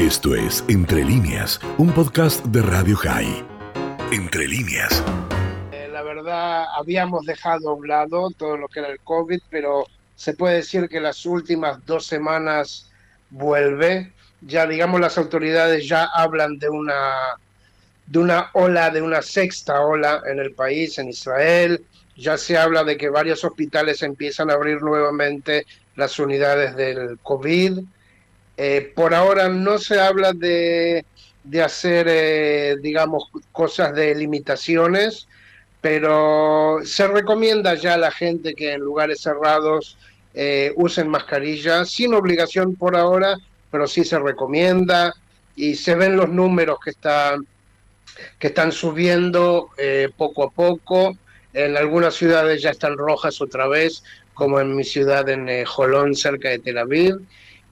Esto es Entre líneas, un podcast de Radio High. Entre líneas. Eh, la verdad, habíamos dejado a un lado todo lo que era el COVID, pero se puede decir que las últimas dos semanas vuelve. Ya, digamos, las autoridades ya hablan de una, de una ola, de una sexta ola en el país, en Israel. Ya se habla de que varios hospitales empiezan a abrir nuevamente las unidades del COVID. Eh, por ahora no se habla de, de hacer, eh, digamos, cosas de limitaciones, pero se recomienda ya a la gente que en lugares cerrados eh, usen mascarilla, sin obligación por ahora, pero sí se recomienda y se ven los números que están, que están subiendo poco a poco. En algunas ciudades ya están rojas otra vez, como en mi ciudad, en Jolón, cerca de Tel Aviv.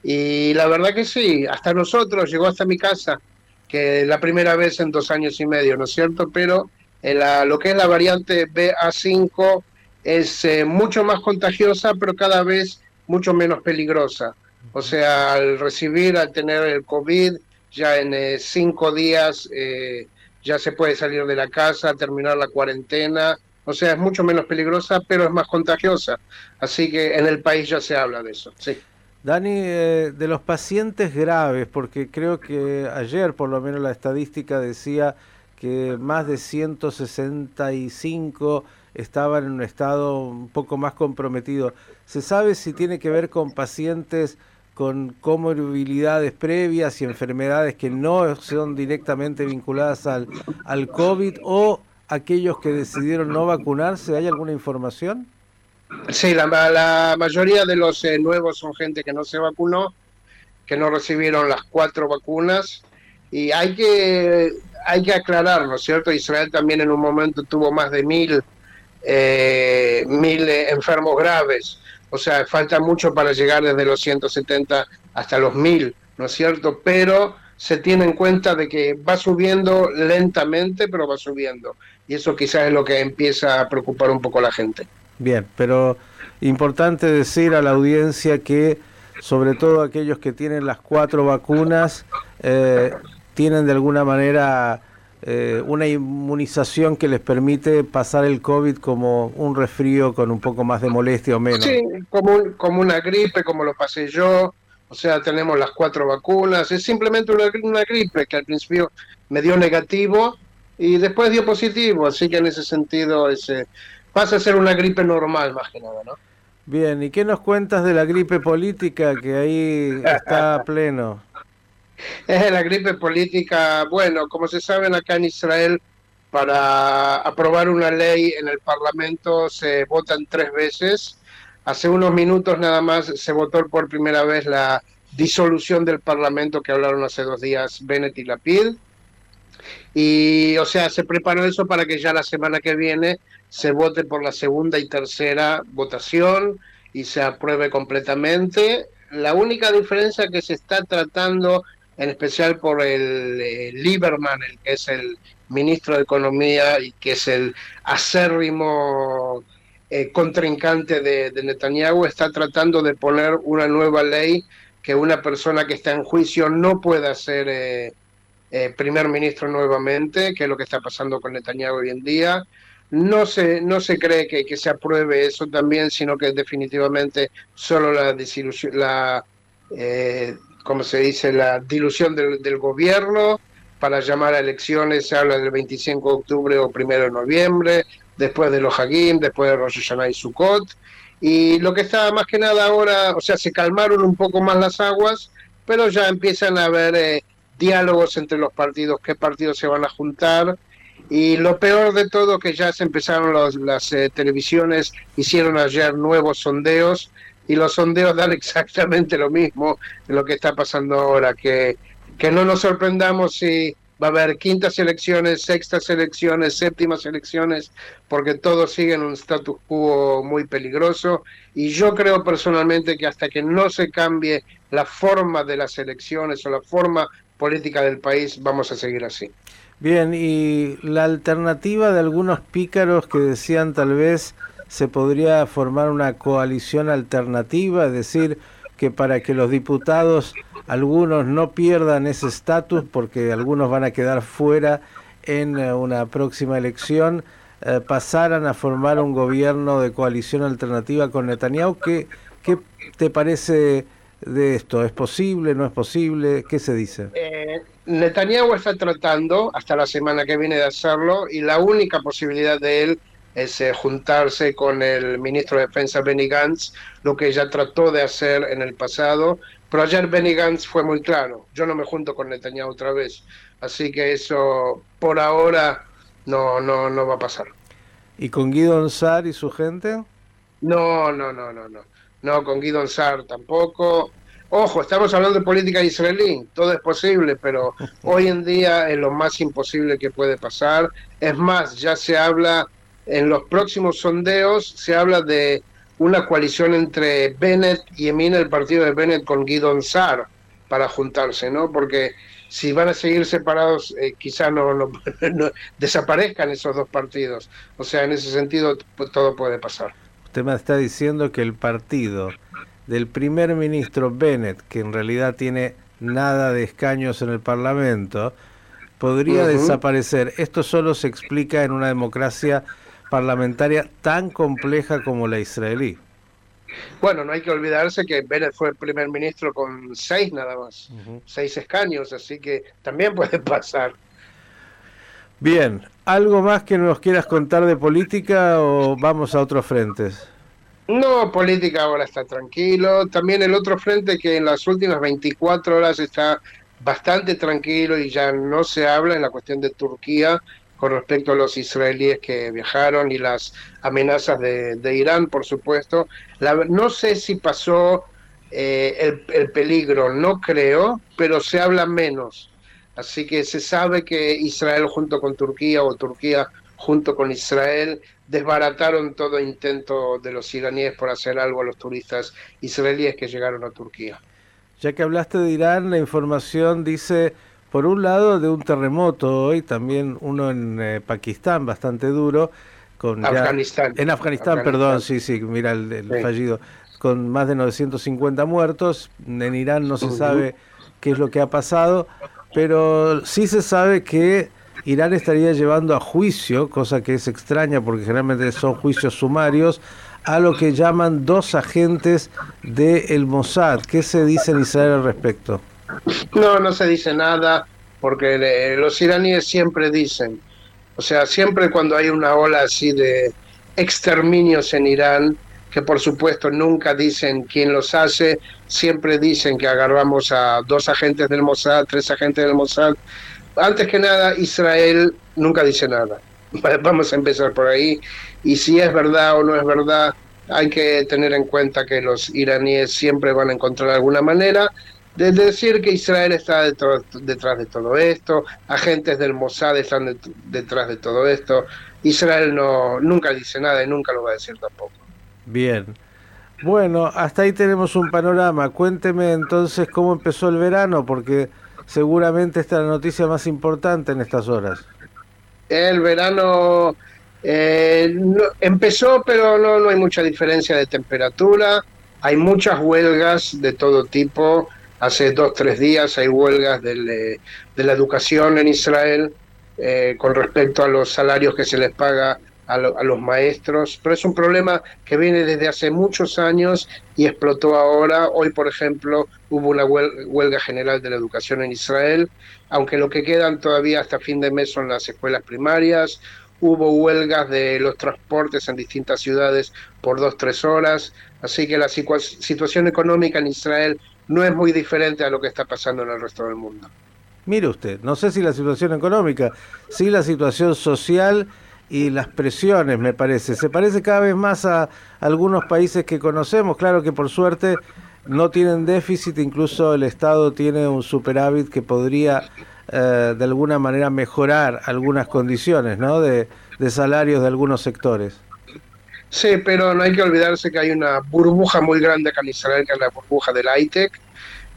Y la verdad que sí, hasta nosotros, llegó hasta mi casa, que la primera vez en dos años y medio, ¿no es cierto? Pero lo que es la variante BA5 es eh, mucho más contagiosa, pero cada vez mucho menos peligrosa. O sea, al recibir, al tener el COVID, ya en eh, cinco días eh, ya se puede salir de la casa, terminar la cuarentena. O sea, es mucho menos peligrosa, pero es más contagiosa. Así que en el país ya se habla de eso. Sí. Dani, eh, de los pacientes graves, porque creo que ayer por lo menos la estadística decía que más de 165 estaban en un estado un poco más comprometido. ¿Se sabe si tiene que ver con pacientes con comorbilidades previas y enfermedades que no son directamente vinculadas al, al COVID o aquellos que decidieron no vacunarse? ¿Hay alguna información? Sí, la, mayoría de los eh, nuevos son gente que no se vacunó, que no recibieron las cuatro vacunas y hay que hay que aclarar, ¿no es cierto? Israel también en un momento tuvo más de mil eh, mil eh, enfermos graves, o sea, falta mucho para llegar desde los 170 hasta los mil, ¿no es cierto? Pero se tiene en cuenta de que va subiendo lentamente, pero va subiendo. Y eso quizás es lo que empieza a preocupar un poco a la gente. Bien, pero importante decir a la audiencia que sobre todo aquellos que tienen las cuatro vacunas eh, tienen de alguna manera eh, una inmunización que les permite pasar el COVID como un resfrío con un poco más de molestia o menos. Sí, como, como una gripe, como lo pasé yo. O sea, tenemos las cuatro vacunas. Es simplemente una, una gripe que al principio me dio negativo y después dio positivo. Así que en ese sentido, ese pasa a ser una gripe normal más que nada, ¿no? Bien, ¿y qué nos cuentas de la gripe política que ahí está a pleno? Es la gripe política, bueno, como se saben acá en Israel, para aprobar una ley en el Parlamento se votan tres veces. Hace unos minutos nada más se votó por primera vez la disolución del Parlamento que hablaron hace dos días Bennett y Lapid. Y, o sea, se preparó eso para que ya la semana que viene se vote por la segunda y tercera votación y se apruebe completamente. La única diferencia que se está tratando, en especial por el eh, Lieberman, el que es el ministro de Economía y que es el acérrimo eh, contrincante de, Netanyahu, está tratando de poner una nueva ley que una persona que está en juicio no pueda ser eh, primer ministro nuevamente, que es lo que está pasando con Netanyahu hoy en día. No se, no se cree que, que, se apruebe eso también, sino que definitivamente solo la desilusión, la, eh, como se dice, la dilución del, del, gobierno para llamar a elecciones, se habla del 25 de octubre o 1 de noviembre, después de los Hagim, después de Rosh Hashanah y Sukkot, y lo que está más que nada ahora, o sea, se calmaron un poco más las aguas, pero ya empiezan a haber eh, diálogos entre los partidos, qué partidos se van a juntar, y lo peor de todo que ya se empezaron los, las eh, televisiones, hicieron ayer nuevos sondeos y los sondeos dan exactamente lo mismo de lo que está pasando ahora, que, que no nos sorprendamos si va a haber quintas elecciones, sextas elecciones, séptimas elecciones, porque todo sigue en un status quo muy peligroso. Y yo creo personalmente que hasta que no se cambie la forma de las elecciones o la forma política del país, vamos a seguir así. Bien, y la alternativa de algunos pícaros que decían tal vez se podría formar una coalición alternativa, es decir, que para que los diputados, algunos no pierdan ese estatus, porque algunos van a quedar fuera en eh, una próxima elección, eh, pasaran a formar un gobierno de coalición alternativa con Netanyahu. ¿Qué, qué te parece de esto? ¿Es posible? ¿No es posible? ¿Qué se dice? Eh, Netanyahu está tratando hasta la semana que viene de hacerlo y la única posibilidad de él es eh, juntarse con el ministro de Defensa Benny Gantz, lo que ya trató de hacer en el pasado, pero ayer Benny Gantz fue muy claro, yo no me junto con Netanyahu otra vez, así que eso por ahora no, no, no va a pasar. ¿Y con Guido Ansar y su gente? No, no, no, no, no. No, con Guido Ansar tampoco. Ojo, estamos hablando de política israelí, todo es posible, pero hoy en día es lo más imposible que puede pasar. Es más, ya se habla, en los próximos sondeos, se habla de una coalición entre Bennett y Emina, el partido de Bennett, con Guido Ansar para juntarse, ¿no? Porque si van a seguir separados, eh, quizá no, no, desaparezcan esos dos partidos. O sea, en ese sentido, pues, todo puede pasar. Usted me está diciendo que el partido del primer ministro Bennett, que en realidad tiene nada de escaños en el Parlamento, podría desaparecer. Esto solo se explica en una democracia parlamentaria tan compleja como la israelí. Bueno, no hay que olvidarse que Bennett fue el primer ministro con seis nada más, seis escaños, así que también puede pasar. Bien, ¿algo más que nos quieras contar de política o vamos a otros frentes? No, política ahora está tranquilo. También el otro frente que en las últimas 24 horas está bastante tranquilo y ya no se habla en la cuestión de Turquía con respecto a los israelíes que viajaron y las amenazas de, Irán, por supuesto. no sé si pasó eh, el, peligro, no creo, pero se habla menos. Así que se sabe que Israel junto con Turquía o Turquía junto con Israel desbarataron todo intento de los iraníes por hacer algo a los turistas israelíes que llegaron a Turquía. Ya que hablaste de Irán, la información dice por un lado de un terremoto hoy, también uno en eh, Pakistán bastante duro. Con Afganistán. en Afganistán, perdón, sí, sí, mira el, fallido, con más de 950 muertos. En Irán no se sabe qué es lo que ha pasado, pero sí se sabe que Irán estaría llevando a juicio, cosa que es extraña porque generalmente son juicios sumarios, a lo que llaman dos agentes del Mossad. ¿Qué se dice en Israel al respecto? No, no se dice nada, porque los iraníes siempre dicen, o sea, siempre cuando hay una ola así de exterminios en Irán, que por supuesto nunca dicen quién los hace, siempre dicen que agarramos a dos agentes del Mossad, tres agentes del Mossad. Antes que nada, Israel nunca dice nada. Vamos a empezar por ahí. Y si es verdad o no es verdad, hay que tener en cuenta que los iraníes siempre van a encontrar alguna manera de decir que Israel está detrás de todo esto, agentes del Mossad están detrás de todo esto. Israel no nunca dice nada y nunca lo va a decir tampoco. Bien. Bueno, hasta ahí tenemos un panorama. Cuénteme entonces cómo empezó el verano, porque seguramente esta es la noticia más importante en estas horas. El verano eh, empezó, pero no, no hay mucha diferencia de temperatura. Hay muchas huelgas de todo tipo. Hace dos, tres días hay huelgas de la educación en Israel eh, con respecto a los salarios que se les paga a, los maestros, pero es un problema que viene desde hace muchos años y explotó ahora. Hoy, por ejemplo, hubo una huelga general de la educación en Israel, aunque lo que quedan todavía hasta fin de mes son las escuelas primarias. Hubo huelgas de los transportes en distintas ciudades por dos, tres horas. Así que la situación económica en Israel no es muy diferente a lo que está pasando en el resto del mundo. Mire usted, no sé si la situación económica, sí la situación social y las presiones, me parece. Se parece cada vez más a algunos países que conocemos. Claro que por suerte no tienen déficit, incluso el Estado tiene un superávit que podría eh, de alguna manera mejorar algunas condiciones ¿no? de, de salarios de algunos sectores. Sí, pero no hay que olvidarse que hay una burbuja muy grande acá en Israel, que es la burbuja del ITEC,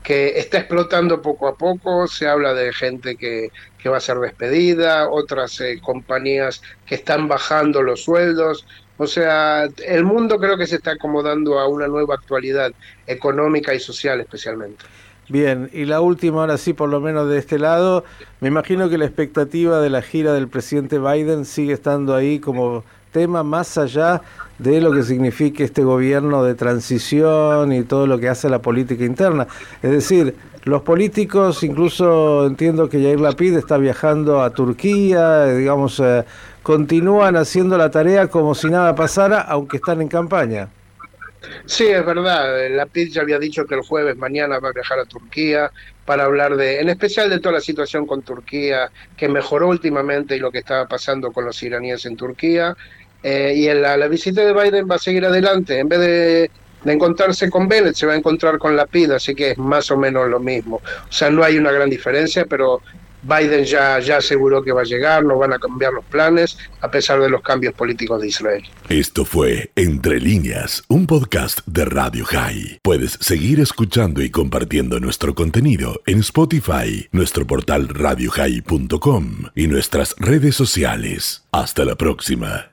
que está explotando poco a poco, se habla de gente que, va a ser despedida, otras eh, compañías que están bajando los sueldos, O sea, el mundo creo que se está acomodando a una nueva actualidad económica y social especialmente. Bien, y la última, ahora sí, por lo menos de este lado, me imagino que la expectativa de la gira del presidente Biden sigue estando ahí como tema más allá de lo que signifique este gobierno de transición y todo lo que hace la política interna. Es decir, los políticos, incluso entiendo que Jair Lapid está viajando a Turquía, digamos, eh, continúan haciendo la tarea como si nada pasara, aunque están en campaña. Sí, es verdad. Lapid ya había dicho que el jueves mañana va a viajar a Turquía para hablar de, en especial de toda la situación con Turquía, que mejoró últimamente y lo que estaba pasando con los iraníes en Turquía. Eh, y en la, visita de Biden va a seguir adelante. En vez de, encontrarse con Bennett, se va a encontrar con Lapid, así que es más o menos lo mismo. O sea, no hay una gran diferencia, pero Biden ya, ya aseguró que va a llegar, no van a cambiar los planes, a pesar de los cambios políticos de Israel. Esto fue Entre líneas, un podcast de Radio High. Puedes seguir escuchando y compartiendo nuestro contenido en Spotify, nuestro portal radiohigh.com y nuestras redes sociales. Hasta la próxima.